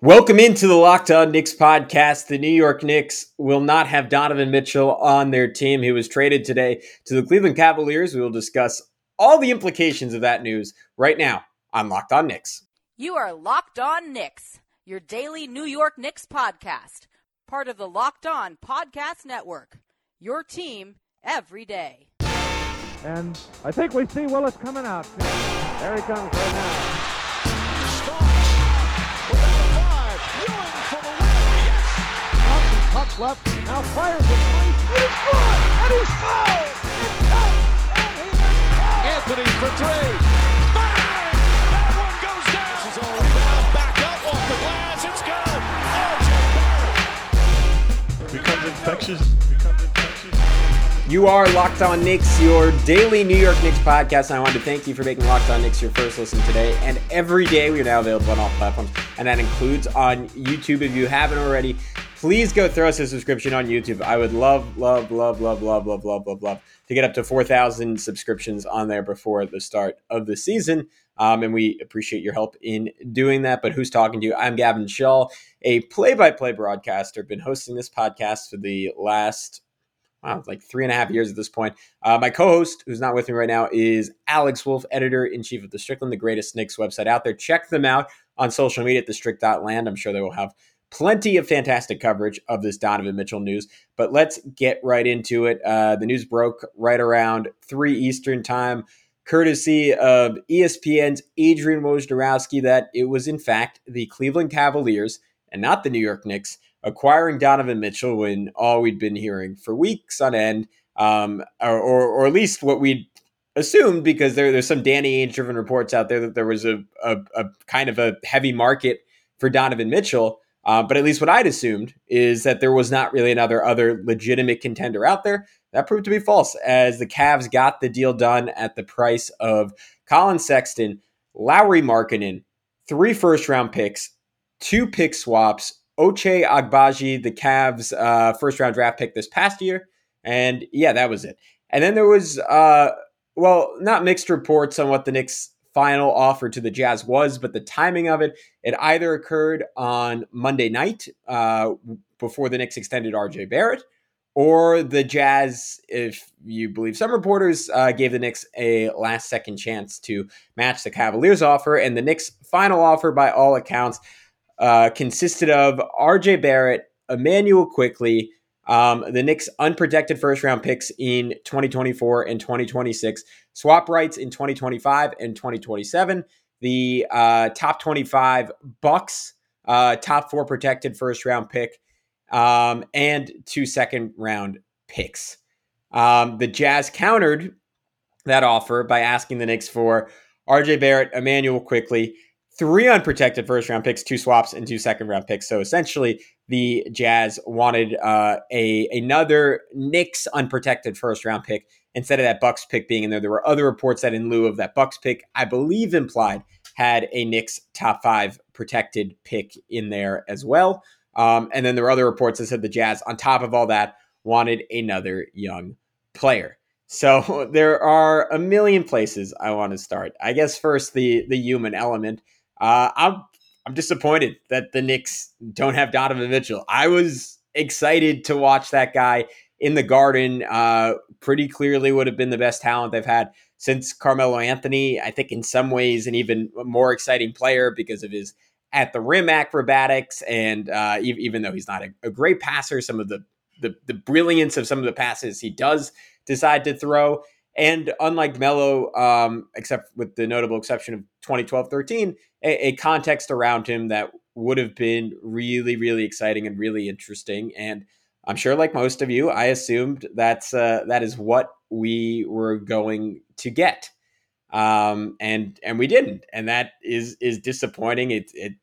Welcome into the Locked On Knicks podcast. The New York Knicks will not have Donovan Mitchell on their team. He was traded today to the Cleveland Cavaliers. We will discuss all the implications of that news right now on Locked On Knicks. You are Locked On Knicks, your daily New York Knicks podcast, part of the Locked On Podcast Network. Your team every day. And I think we see Willis coming out. There he comes right now. Puck left, now fires it. And he's good! And he's fouled! It's tight! And he is Anthony for three. Bang! That one goes down. This is all rebound. Back up off the glass. It's good. Oh, RJ Becomes infectious. Becomes infectious. You are Locked On Knicks, your daily New York Knicks podcast. And I wanted to thank you for making Locked On Knicks your first listen today and every day. We are now available on all platforms, and that includes on YouTube if you haven't already please go throw us a subscription on YouTube. I would love, love, love, love, love, love, love, love, love to get up to 4,000 subscriptions on there before the start of the season. Um, and we appreciate your help in doing that. But who's talking to you? I'm Gavin Shaw, a play by play broadcaster. Been hosting this podcast for the last wow, like three and a half years at this point. Uh, my co host, who's not with me right now, is Alex Wolf, editor in chief of The Strickland, the greatest Knicks website out there. Check them out on social media at thestrict.land. I'm sure they will have plenty of fantastic coverage of this Donovan Mitchell news. But let's get right into it. Uh, the news broke right around 3 Eastern time, courtesy of ESPN's Adrian Wojnarowski, that it was, in fact, the Cleveland Cavaliers and not the New York Knicks acquiring Donovan Mitchell when all we'd been hearing for weeks on end, um, or, or, or, at least what we'd assumed, because there, there's some Danny Ainge driven reports out there that there was a, a, a kind of a heavy market for Donovan Mitchell. Uh, but at least what I'd assumed is that there was not really another other legitimate contender out there. That proved to be false, as the Cavs got the deal done at the price of Collin Sexton, Lauri Markkanen, three first round picks, two pick swaps, Ochai Agbaji, the Cavs' uh, first round draft pick this past year, and yeah, that was it. And then there was, uh, well, not mixed reports on what the Knicks final offer to the Jazz was, but the timing of it, it either occurred on Monday night uh, before the Knicks extended RJ Barrett, or the Jazz, if you believe some reporters, uh, gave the Knicks a last second chance to match the Cavaliers' offer. And the Knicks' final offer, by all accounts, uh, consisted of RJ Barrett, Immanuel Quickley, um, the Knicks' unprotected first round picks in 2024 and 2026, swap rights in 2025 and 2027, the uh, top 25 Bucks, uh, top four protected first round pick, um, and two second round picks. Um, the Jazz countered that offer by asking the Knicks for RJ Barrett, Immanuel Quickley, three unprotected first round picks, two swaps, and two second round picks. So essentially, the Jazz wanted uh, a another Knicks unprotected first round pick instead of that Bucks pick being in there. There were other reports that in lieu of that Bucks pick, I believe implied had a Knicks top five protected pick in there as well. Um, and then there were other reports that said the Jazz, on top of all that, wanted another young player. So there are a million places I want to start. I guess first the the human element. Uh, I'm I'm disappointed that the Knicks don't have Donovan Mitchell. I was excited to watch that guy in the Garden. Uh, pretty clearly would have been the best talent they've had since Carmelo Anthony. I think in some ways an even more exciting player because of his at the rim acrobatics, and uh, even though he's not a, a great passer, some of the, the the brilliance of some of the passes he does decide to throw and unlike Melo, um, except with the notable exception of 2012 13, a, a, context around him that would have been really, really exciting and really interesting. And I'm sure, like most of you, I assumed that's uh, that is what we were going to get, um, and and we didn't, and that is is disappointing. It it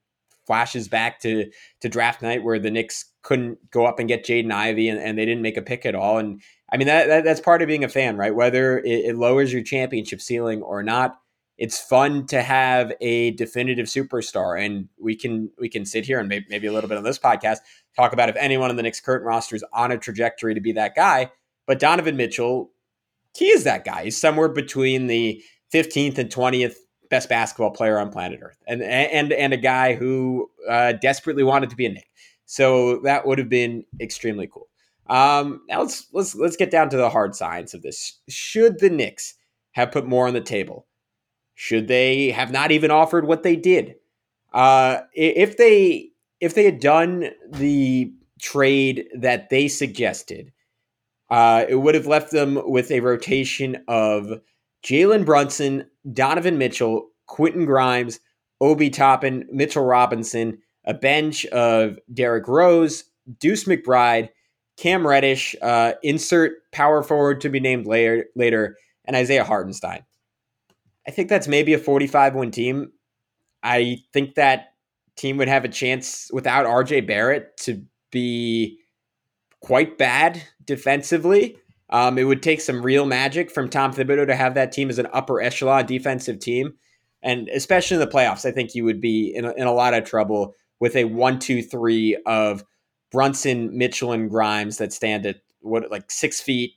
flashes back to to draft night where the Knicks couldn't go up and get Jaden Ivey, and, and they didn't make a pick at all, and I mean that, that, that's part of being a fan, right? Whether it, it, lowers your championship ceiling or not, it's fun to have a definitive superstar, and we can we can sit here and maybe, maybe a little bit on this podcast talk about if anyone in the Knicks current roster is on a trajectory to be that guy. But Donovan Mitchell, he is that guy. He's somewhere between the 15th and 20th best basketball player on planet Earth, and and and a guy who uh, desperately wanted to be a Knick. So that would have been extremely cool. Um, now let's let's let's get down to the hard science of this. Should the Knicks have put more on the table? Should they have not even offered what they did? Uh, if they if they had done the trade that they suggested, uh, it would have left them with a rotation of Jalen Brunson, Donovan Mitchell, Quentin Grimes, Obi Toppin, Mitchell Robinson, a bench of Derrick Rose, Deuce McBride, Cam Reddish, uh, insert power forward to be named later, later, and Isaiah Hartenstein. I think that's maybe a 45 win team. I think that team would have a chance without RJ Barrett to be quite bad defensively. Um, it would take some real magic from Tom Thibodeau to have that team as an upper echelon defensive team. And especially in the playoffs, I think you would be in a, in a lot of trouble with a one, two, three of Brunson, Mitchell, and Grimes that stand at what like six feet,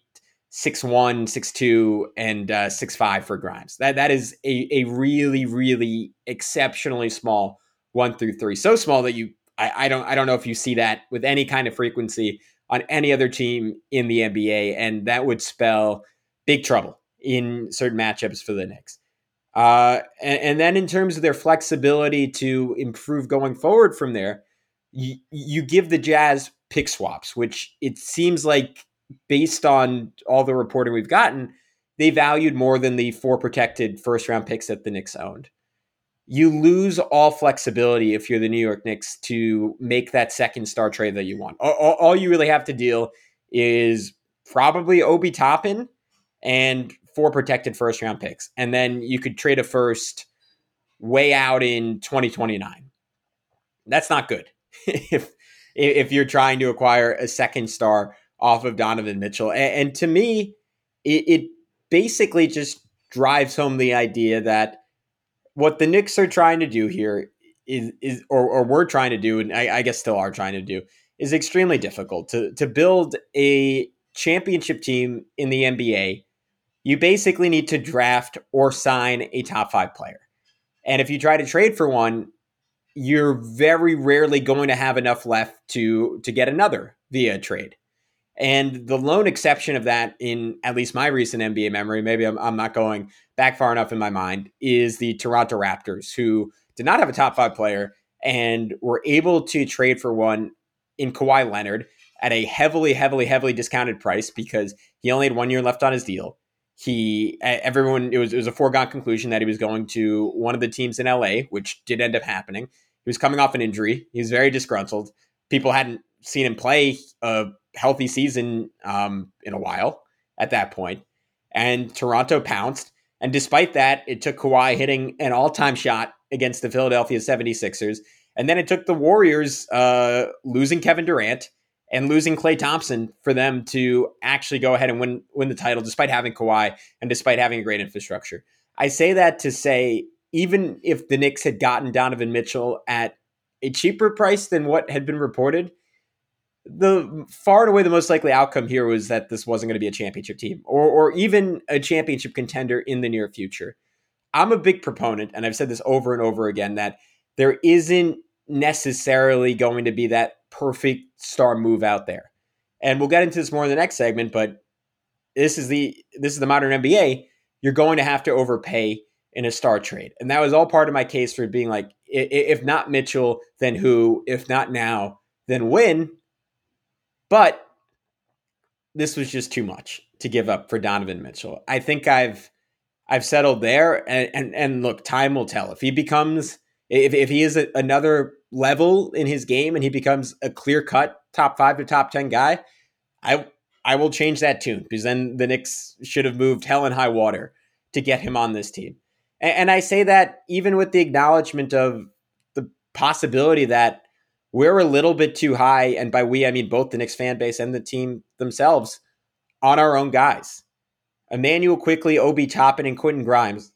six one, six two, and uh, six five for Grimes. That that is a, a really, really exceptionally small one through three. So small that you I, I don't I don't know if you see that with any kind of frequency on any other team in the NBA, and that would spell big trouble in certain matchups for the Knicks. Uh, and, and, then in terms of their flexibility to improve going forward from there, you, you give the Jazz pick swaps, which it seems like based on all the reporting we've gotten, they valued more than the four protected first round picks that the Knicks owned you lose all flexibility if you're the New York Knicks to make that second star trade that you want. All, all, you really have to deal is probably Obi Toppin and four protected first round picks. And then you could trade a first way out in 2029. That's not good. if if you're trying to acquire a second star off of Donovan Mitchell. And, and to me, it, it basically just drives home the idea that what the Knicks are trying to do here is is or, or we're trying to do, and I, I guess still are trying to do, is extremely difficult to to build a championship team in the NBA. You basically need to draft or sign a top five player, and if you try to trade for one, you're very rarely going to have enough left to to get another via trade. And the lone exception of that, in at least my recent NBA memory, maybe I'm, I'm not going back far enough in my mind, is the Toronto Raptors, who did not have a top five player and were able to trade for one in Kawhi Leonard at a heavily, heavily, heavily discounted price because he only had one year left on his deal. He, everyone, it was, it was a foregone conclusion that he was going to one of the teams in LA, which did end up happening. He was coming off an injury. He was very disgruntled. People hadn't seen him play a healthy season um, in a while at that point. And Toronto pounced. And despite that, it took Kawhi hitting an all time shot against the Philadelphia 76ers. And then it took the Warriors uh, losing Kevin Durant and losing Klay Thompson for them to actually go ahead and win win the title, despite having Kawhi and despite having a great infrastructure. I say that to say, even if the Knicks had gotten Donovan Mitchell at a cheaper price than what had been reported, the far and away the most likely outcome here was that this wasn't going to be a championship team or, or even a championship contender in the near future. I'm a big proponent, and I've said this over and over again, that there isn't necessarily going to be that perfect star move out there. And we'll get into this more in the next segment, but this is the this is the modern NBA. You're going to have to overpay in a star trade. And that was all part of my case for being like, if not Mitchell, then who? If not now, then when? But this was just too much to give up for Donovan Mitchell. I think I've I've settled there, and and, and look, time will tell if he becomes if if he is a, another level in his game and he becomes a clear cut top five to top ten guy. I I will change that tune because then the Knicks should have moved hell and high water to get him on this team. And, and I say that even with the acknowledgement of the possibility that we're a little bit too high, and by we I mean both the Knicks fan base and the team themselves, on our own guys. Immanuel Quickley, Obi Toppin, and Quentin Grimes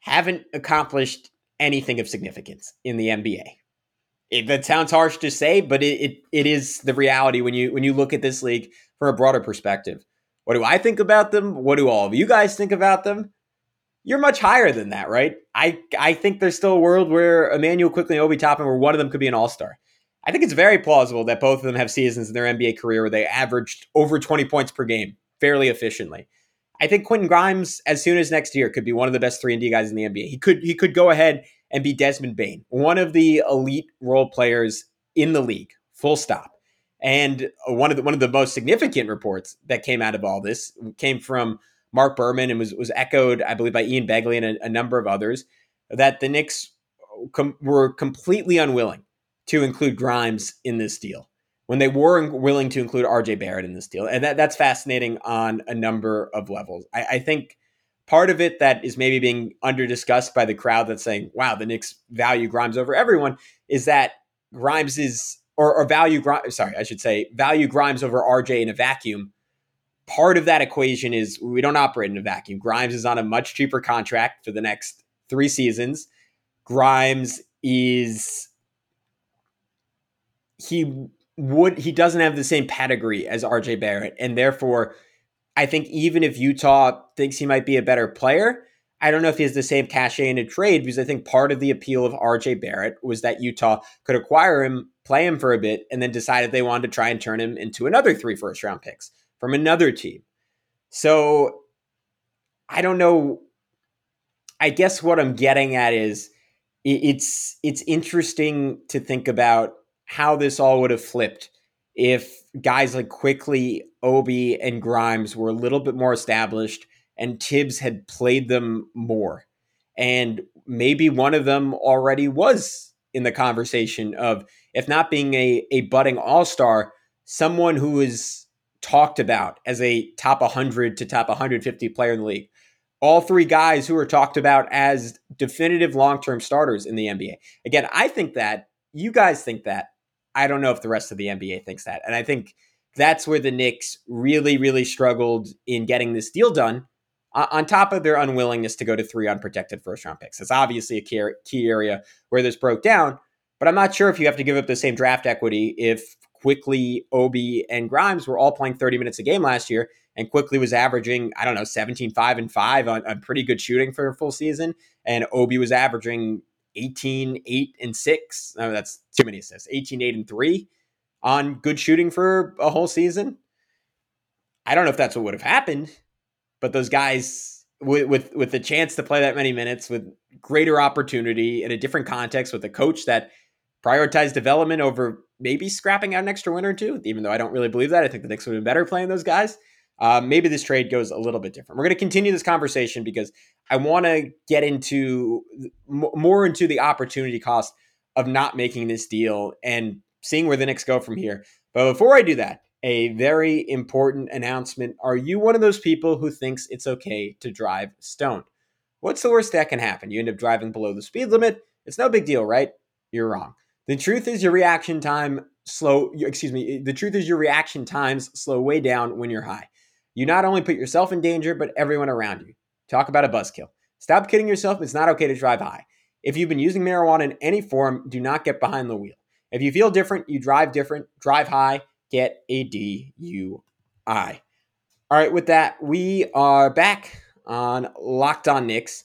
haven't accomplished anything of significance in the NBA. It, that sounds harsh to say, but it, it it is the reality when you when you look at this league from a broader perspective. What do I think about them? What do all of you guys think about them? you're much higher than that, right? I I think there's still a world where Immanuel Quickley Obi Toppin, where one of them could be an all star. I think it's very plausible that both of them have seasons in their NBA career where they averaged over 20 points per game fairly efficiently. I think Quentin Grimes, as soon as next year, could be one of the best three and D guys in the NBA. He could he could go ahead and be Desmond Bane, one of the elite role players in the league. Full stop. And one of the one of the most significant reports that came out of all this came from Marc Berman and was was echoed, I believe, by Ian Begley and a, a number of others that the Knicks com- were completely unwilling to include Grimes in this deal when they were willing to include RJ Barrett in this deal. And that, that's fascinating on a number of levels. I, I think part of it that is maybe being under discussed by the crowd that's saying, wow, the Knicks value Grimes over everyone is that Grimes is, or, or value Grimes, sorry, I should say, value Grimes over RJ in a vacuum. Part of that equation is we don't operate in a vacuum. Grimes is on a much cheaper contract for the next three seasons. Grimes is he would he doesn't have the same pedigree as RJ Barrett, and therefore, I think even if Utah thinks he might be a better player, I don't know if he has the same cachet in a trade because I think part of the appeal of RJ Barrett was that Utah could acquire him, play him for a bit, and then decided they wanted to try and turn him into another three first round picks from another team. So I don't know. I guess what I'm getting at is it's it's interesting to think about how this all would have flipped if guys like Quickley, Obi, and Grimes were a little bit more established and Thibs had played them more. And maybe one of them already was in the conversation of, if not being a, a budding all star, someone who is talked about as a top 100 to top 150 player in the league. All three guys who are talked about as definitive long term starters in the NBA. Again, I think that. You guys think that. I don't know if the rest of the NBA thinks that. And I think that's where the Knicks really, really struggled in getting this deal done. On top of their unwillingness to go to three unprotected first round picks, it's obviously a key, key area where this broke down. But I'm not sure if you have to give up the same draft equity if Quickley Obi, and Grimes were all playing 30 minutes a game last year, and Quickley was averaging, I don't know, 17, 5, and 5 on, on pretty good shooting for a full season, and Obi was averaging 18, 8, and 6. No, that's too many assists. 18, 8, and 3 on good shooting for a whole season. I don't know if that's what would have happened, but those guys with, with with the chance to play that many minutes with greater opportunity in a different context with a coach that prioritized development over maybe scrapping out an extra win or two, even though I don't really believe that. I think the Knicks would have been better playing those guys. Uh, maybe this trade goes a little bit different. We're going to continue this conversation because I want to get into more into the opportunity cost of not making this deal and seeing where the Knicks go from here. But before I do that, a very important announcement. Are you one of those people who thinks it's okay to drive stoned? What's the worst that can happen? You end up driving below the speed limit. It's no big deal, right? You're wrong. The truth is your reaction time slow, excuse me, the truth is your reaction times slow way down when you're high. You not only put yourself in danger, but everyone around you. Talk about a buzzkill. Stop kidding yourself. It's not okay to drive high. If you've been using marijuana in any form, do not get behind the wheel. If you feel different, you drive different, drive high, get a DUI. All right, with that, we are back on Locked On Knicks.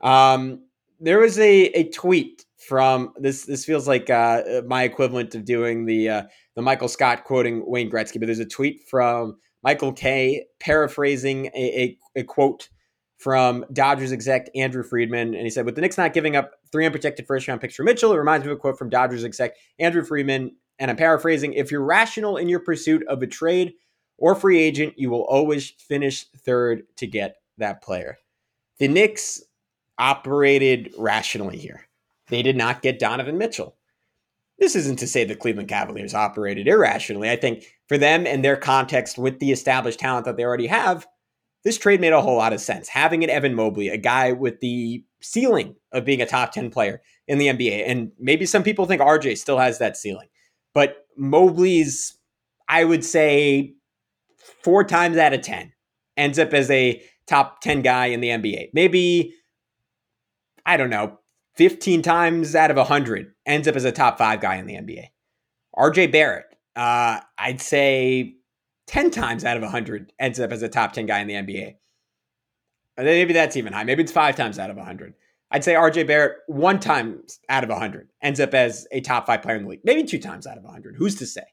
Um, there was a, a tweet from this. This feels like uh, my equivalent of doing the uh, the Michael Scott quoting Wayne Gretzky, but there's a tweet from Michael Kay paraphrasing a, a, a quote from Dodgers exec Andrew Friedman. And he said, with the Knicks not giving up three unprotected first round picks for Mitchell, it reminds me of a quote from Dodgers exec Andrew Friedman. And I'm paraphrasing if you're rational in your pursuit of a trade or free agent, you will always finish third to get that player. The Knicks operated rationally here. They did not get Donovan Mitchell. This isn't to say the Cleveland Cavaliers operated irrationally. I think for them and their context with the established talent that they already have, this trade made a whole lot of sense. Having an Evan Mobley, a guy with the ceiling of being a top 10 player in the NBA, and maybe some people think RJ still has that ceiling, but Mobley's, I would say, four times out of 10 ends up as a top 10 guy in the NBA. Maybe, I don't know, 15 times out of 100 ends up as a top five guy in the NBA. RJ Barrett, uh, I'd say 10 times out of 100 ends up as a top 10 guy in the NBA. Maybe that's even high. Maybe it's five times out of 100. I'd say RJ Barrett one time out of 100 ends up as a top five player in the league. Maybe two times out of 100. Who's to say?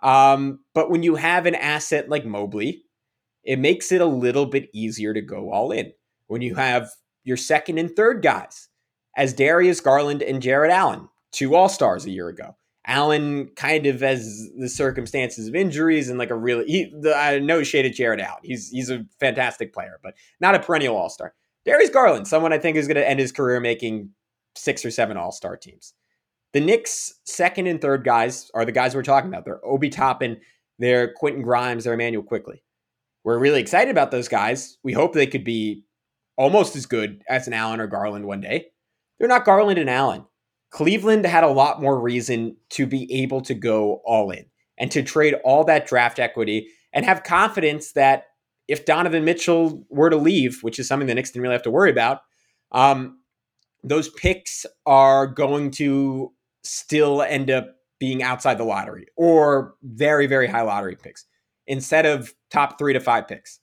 Um, but when you have an asset like Mobley, it makes it a little bit easier to go all in. When you have your second and third guys as Darius Garland and Jarrett Allen, two All Stars a year ago. Allen kind of as the circumstances of injuries and like a really he the, I no shade at Jarrett Allen. He's he's a fantastic player, but not a perennial All Star. Darius Garland, someone I think is going to end his career making six or seven All Star teams. The Knicks' second and third guys are the guys we're talking about. They're Obi Toppin, they're Quentin Grimes, they're Immanuel Quickley. We're really excited about those guys. We hope they could be almost as good as an Allen or Garland one day. They're not Garland and Allen. Cleveland had a lot more reason to be able to go all in and to trade all that draft equity and have confidence that if Donovan Mitchell were to leave, which is something the Knicks didn't really have to worry about, um, those picks are going to still end up being outside the lottery or very, very high lottery picks instead of top three to five picks.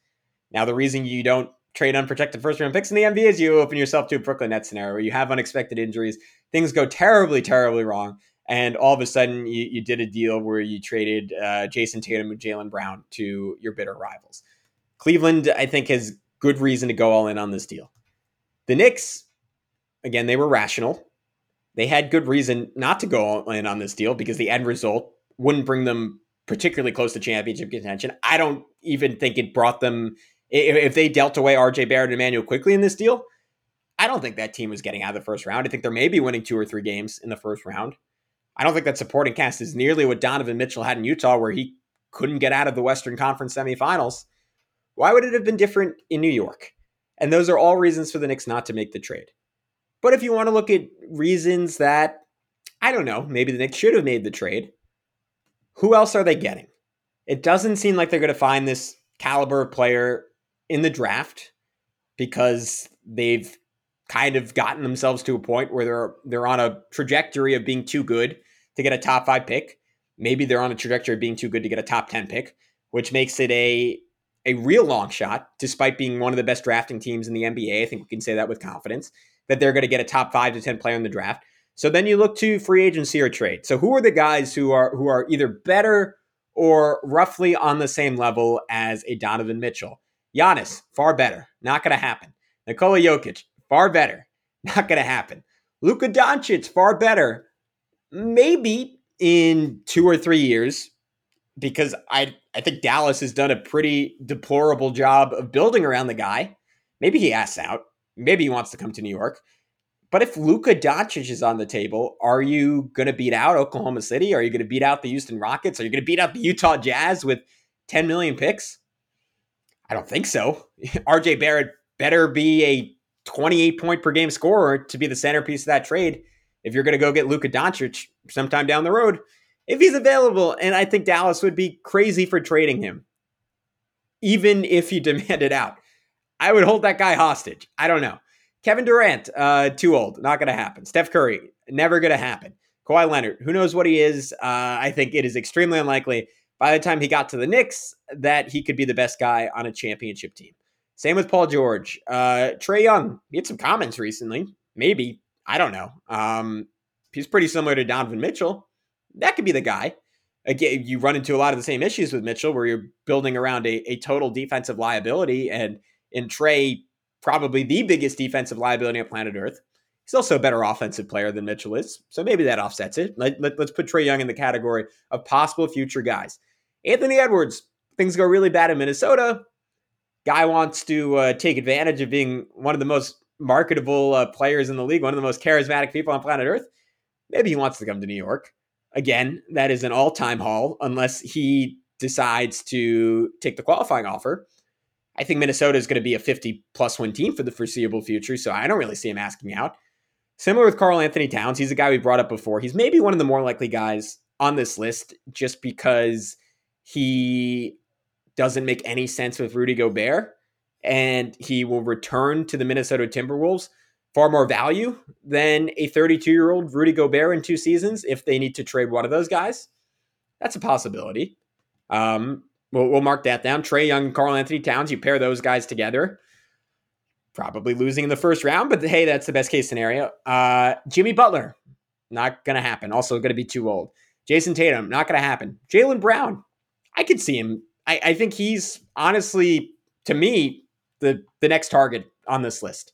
Now, the reason you don't trade unprotected first round picks in the NBA is you open yourself to a Brooklyn Nets scenario where you have unexpected injuries, things go terribly, terribly wrong, and all of a sudden you, you did a deal where you traded uh, Jayson Tatum and Jaylen Brown to your bitter rivals. Cleveland, I think, has good reason to go all in on this deal. The Knicks, again, they were rational. They had good reason not to go all in on this deal because the end result wouldn't bring them particularly close to championship contention. I don't even think it brought them if they dealt away RJ Barrett and Immanuel Quickley in this deal, I don't think that team was getting out of the first round. I think they're maybe winning two or three games in the first round. I don't think that supporting cast is nearly what Donovan Mitchell had in Utah, where he couldn't get out of the Western Conference semifinals. Why would it have been different in New York? And those are all reasons for the Knicks not to make the trade. But if you want to look at reasons that, I don't know, maybe the Knicks should have made the trade, who else are they getting? It doesn't seem like they're going to find this caliber player in the draft because they've kind of gotten themselves to a point where they're they're on a trajectory of being too good to get a top 5 pick. Maybe they're on a trajectory of being too good to get a top 10 pick, which makes it a a real long shot despite being one of the best drafting teams in the NBA. I think we can say that with confidence that they're going to get a top 5 to 10 player in the draft. So then you look to free agency or trade. So who are the guys who are who are either better or roughly on the same level as a Donovan Mitchell? Giannis, far better. Not going to happen. Nikola Jokic, far better. Not going to happen. Luka Doncic, far better. Maybe in two or three years, because I I think Dallas has done a pretty deplorable job of building around the guy. Maybe he asks out. Maybe he wants to come to New York. But if Luka Doncic is on the table, are you going to beat out Oklahoma City? Are you going to beat out the Houston Rockets? Are you going to beat out the Utah Jazz with 10 million picks? I don't think so. RJ Barrett better be a 28 point per game scorer to be the centerpiece of that trade if you're going to go get Luka Doncic sometime down the road. If he's available, and I think Dallas would be crazy for trading him, even if he demanded out. I would hold that guy hostage. I don't know. Kevin Durant, uh, too old. Not going to happen. Steph Curry, never going to happen. Kawhi Leonard, who knows what he is? Uh, I think it is extremely unlikely by the time he got to the Knicks that he could be the best guy on a championship team. Same with Paul George. Uh, Trae Young, he had some comments recently. Maybe. I don't know. Um, he's pretty similar to Donovan Mitchell. That could be the guy. Again, you run into a lot of the same issues with Mitchell where you're building around a, a total defensive liability. And in Trae, probably the biggest defensive liability on planet Earth. He's also a better offensive player than Mitchell is. So maybe that offsets it. Let, let, let's put Trae Young in the category of possible future guys. Anthony Edwards, things go really bad in Minnesota. Guy wants to uh, take advantage of being one of the most marketable uh, players in the league, one of the most charismatic people on planet Earth. Maybe he wants to come to New York. Again, that is an all time haul unless he decides to take the qualifying offer. I think Minnesota is going to be a 50 plus one team for the foreseeable future, so I don't really see him asking out. Similar with Karl-Anthony Towns, he's a guy we brought up before. He's maybe one of the more likely guys on this list just because he doesn't make any sense with Rudy Gobert, and he will return to the Minnesota Timberwolves far more value than a 32 year old Rudy Gobert in two seasons if they need to trade one of those guys. That's a possibility. Um, we'll, we'll mark that down. Trae Young, Karl-Anthony Towns, you pair those guys together. probably losing in the first round, but hey, that's the best case scenario. Uh, Jimmy Butler, not going to happen. Also, going to be too old. Jayson Tatum, not going to happen. Jaylen Brown, I could see him. I, I think he's honestly, to me, the the next target on this list.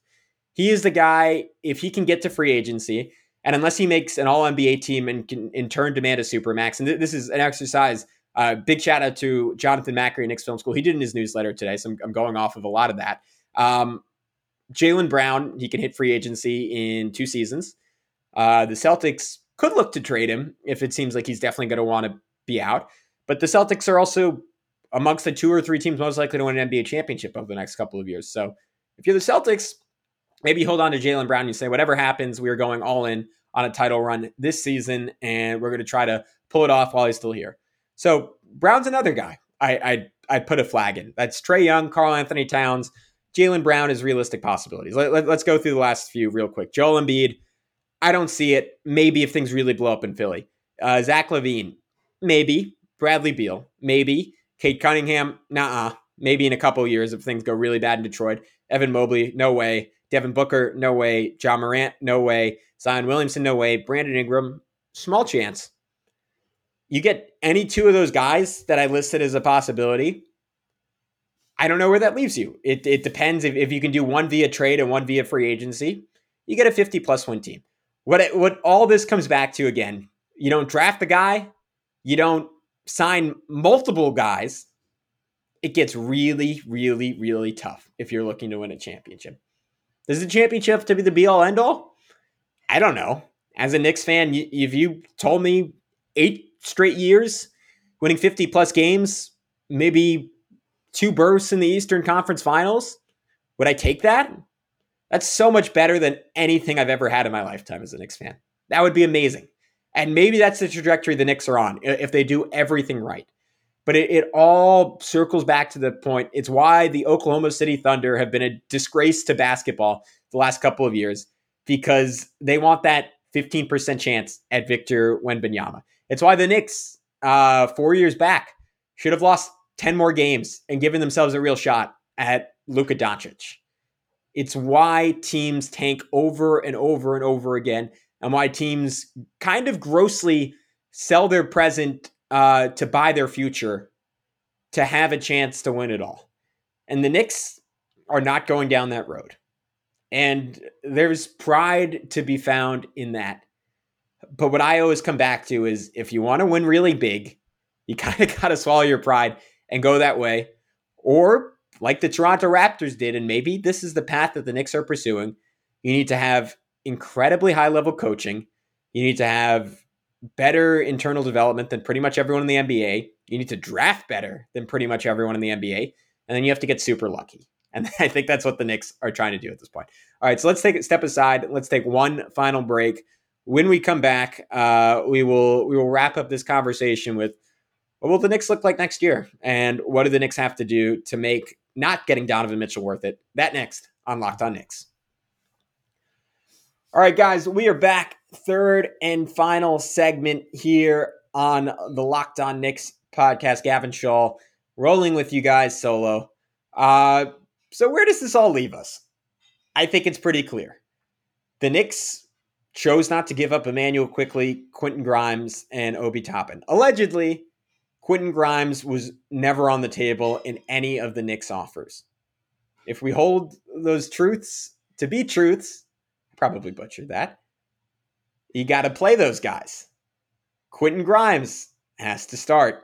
He is the guy if he can get to free agency, and unless he makes an All NBA team and can in turn demand a supermax, and th- this is an exercise. Uh, big shout out to Jonathan Macri, Knicks Film School. He did in his newsletter today, so I'm, I'm going off of a lot of that. Um, Jaylen Brown, he can hit free agency in two seasons. Uh, the Celtics could look to trade him if it seems like he's definitely going to want to be out. But the Celtics are also amongst the two or three teams most likely to win an NBA championship over the next couple of years. So if you're the Celtics, maybe hold on to Jaylen Brown and you say, whatever happens, we are going all in on a title run this season, and we're going to try to pull it off while he's still here. So Brown's another guy I I I put a flag in. That's Trae Young, Karl-Anthony Towns, Jaylen Brown is realistic possibilities. Let, us let, go through the last few real quick. Joel Embiid, I don't see it. Maybe if things really blow up in Philly. Uh, Zach LaVine, maybe. Bradley Beal, maybe. Cade Cunningham, nah. Maybe in a couple years if things go really bad in Detroit. Evan Mobley, no way. Devin Booker, no way. John Morant, no way. Zion Williamson, no way. Brandon Ingram, small chance. You get any two of those guys that I listed as a possibility, I don't know where that leaves you. It, it depends if, if you can do one via trade and one via free agency. You get a 50 plus win team. What what all this comes back to again, you don't draft the guy, you don't sign multiple guys. It gets really, really, really tough if you're looking to win a championship. Does the championship to be the be all end all? I don't know. As a Knicks fan, if you told me eight straight years winning 50 plus games, maybe two bursts in the Eastern Conference Finals, would I take that? That's so much better than anything I've ever had in my lifetime as a Knicks fan. That would be amazing. And maybe that's the trajectory the Knicks are on if they do everything right. But it, it, all circles back to the point. It's why the Oklahoma City Thunder have been a disgrace to basketball the last couple of years because they want that 15% chance at Victor Wembanyama. It's why the Knicks, uh, four years back, should have lost 10 more games and given themselves a real shot at Luka Doncic. It's why teams tank over and over and over again, and why teams kind of grossly sell their present uh, to buy their future to have a chance to win it all. And the Knicks are not going down that road. And there's pride to be found in that. But what I always come back to is if you want to win really big, you kind of got to swallow your pride and go that way. Or like the Toronto Raptors did, and maybe this is the path that the Knicks are pursuing, you need to have incredibly high level coaching. You need to have better internal development than pretty much everyone in the NBA. You need to draft better than pretty much everyone in the NBA. And then you have to get super lucky. And I think that's what the Knicks are trying to do at this point. All right, so let's take a step aside. Let's take one final break. When we come back, uh, we will we will wrap up this conversation with what will the Knicks look like next year, and what do the Knicks have to do to make not getting Donovan Mitchell worth it? That next on Locked On Knicks. All right, guys, we are back. Third and final segment here on the Locked On Knicks podcast. Gavin Shaw rolling with you guys solo. Uh, so, where does this all leave us? I think it's pretty clear. The Knicks chose not to give up Immanuel Quickley, Quentin Grimes, and Obi Toppin. Allegedly, Quentin Grimes was never on the table in any of the Knicks offers. If we hold those truths to be truths, probably butchered that. You got to play those guys. Quentin Grimes has to start.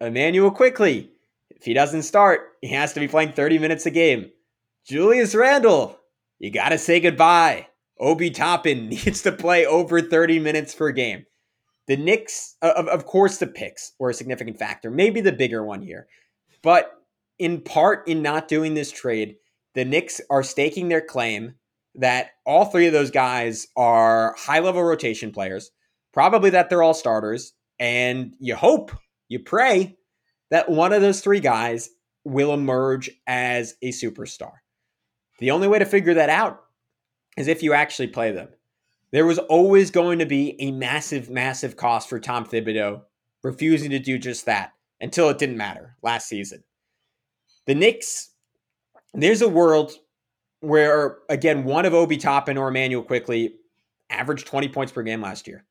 Immanuel Quickley, if he doesn't start, he has to be playing 30 minutes a game. Julius Randle, you got to say goodbye. Obi Toppin needs to play over 30 minutes per game. The Knicks, of, of course, the picks were a significant factor, maybe the bigger one here. But in part, in not doing this trade, the Knicks are staking their claim that all three of those guys are high level rotation players, probably that they're all starters, and you hope, you pray that one of those three guys will emerge as a superstar. The only way to figure that out is if you actually play them. There was always going to be a massive, massive cost for Tom Thibodeau refusing to do just that until it didn't matter last season. The Knicks, there's a world where again one of Obi Toppin or Immanuel Quickley averaged 20 points per game last year.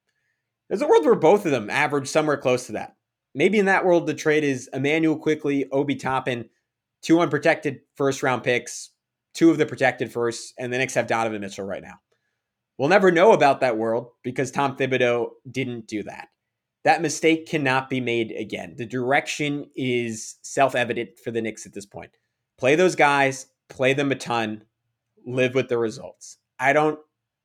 There's a world where both of them average somewhere close to that. Maybe in that world, the trade is Immanuel Quickley, Obi Toppin, two unprotected first round picks, two of the protected first, and the Knicks have Donovan Mitchell right now. We'll never know about that world because Tom Thibodeau didn't do that. That mistake cannot be made again. The direction is self evident for the Knicks at this point. Play those guys, play them a ton, live with the results. I don't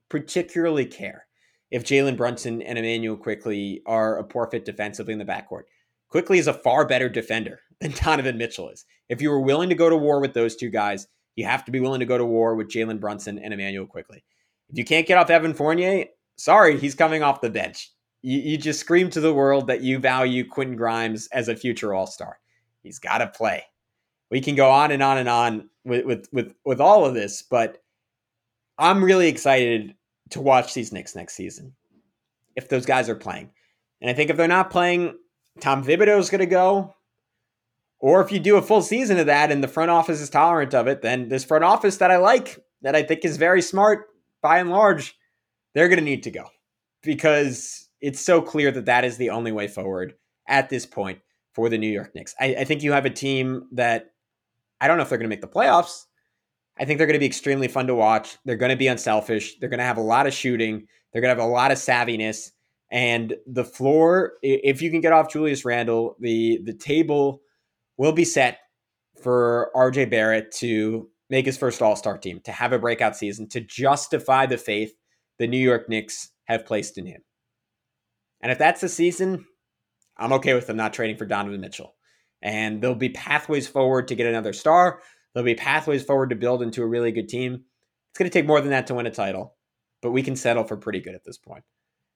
particularly care if Jalen Brunson and Immanuel Quickley are a poor fit defensively in the backcourt. Quickley is a far better defender than Donovan Mitchell is. If you were willing to go to war with those two guys, you have to be willing to go to war with Jalen Brunson and Immanuel Quickley. If you can't get off Evan Fournier, sorry, he's coming off the bench. You, you just scream to the world that you value Quentin Grimes as a future All Star. He's got to play. We can go on and on and on with, with with with all of this, but I'm really excited to watch these Knicks next season if those guys are playing. And I think if they're not playing, Tom Thibodeau is going to go. Or if you do a full season of that and the front office is tolerant of it, then this front office that I like, that I think is very smart by and large, they're going to need to go because it's so clear that that is the only way forward at this point for the New York Knicks. I, I think you have a team that I don't know if they're going to make the playoffs. I think they're going to be extremely fun to watch. They're going to be unselfish. They're going to have a lot of shooting. They're going to have a lot of savviness. And the floor, if you can get off Julius Randle, the the table will be set for RJ Barrett to make his first All Star team, to have a breakout season, to justify the faith the New York Knicks have placed in him. And if that's the season, I'm okay with them not trading for Donovan Mitchell. And there'll be pathways forward to get another star. There'll be pathways forward to build into a really good team. It's going to take more than that to win a title, but we can settle for pretty good at this point.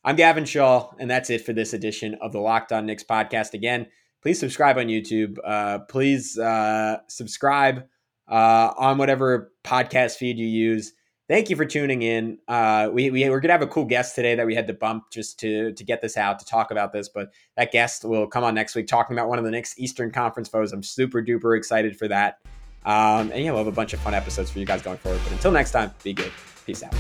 I'm Gavin Shaw, and that's it for this edition of the Locked On Knicks podcast. Again, please subscribe on YouTube. Uh, please uh, subscribe uh, on whatever podcast feed you use. Thank you for tuning in. Uh, we, we we're gonna have a cool guest today that we had to bump just to to get this out to talk about this, but that guest will come on next week talking about one of the next Eastern Conference foes. I'm super duper excited for that. Um, and yeah, we'll have a bunch of fun episodes for you guys going forward. But until next time, be good. Peace out.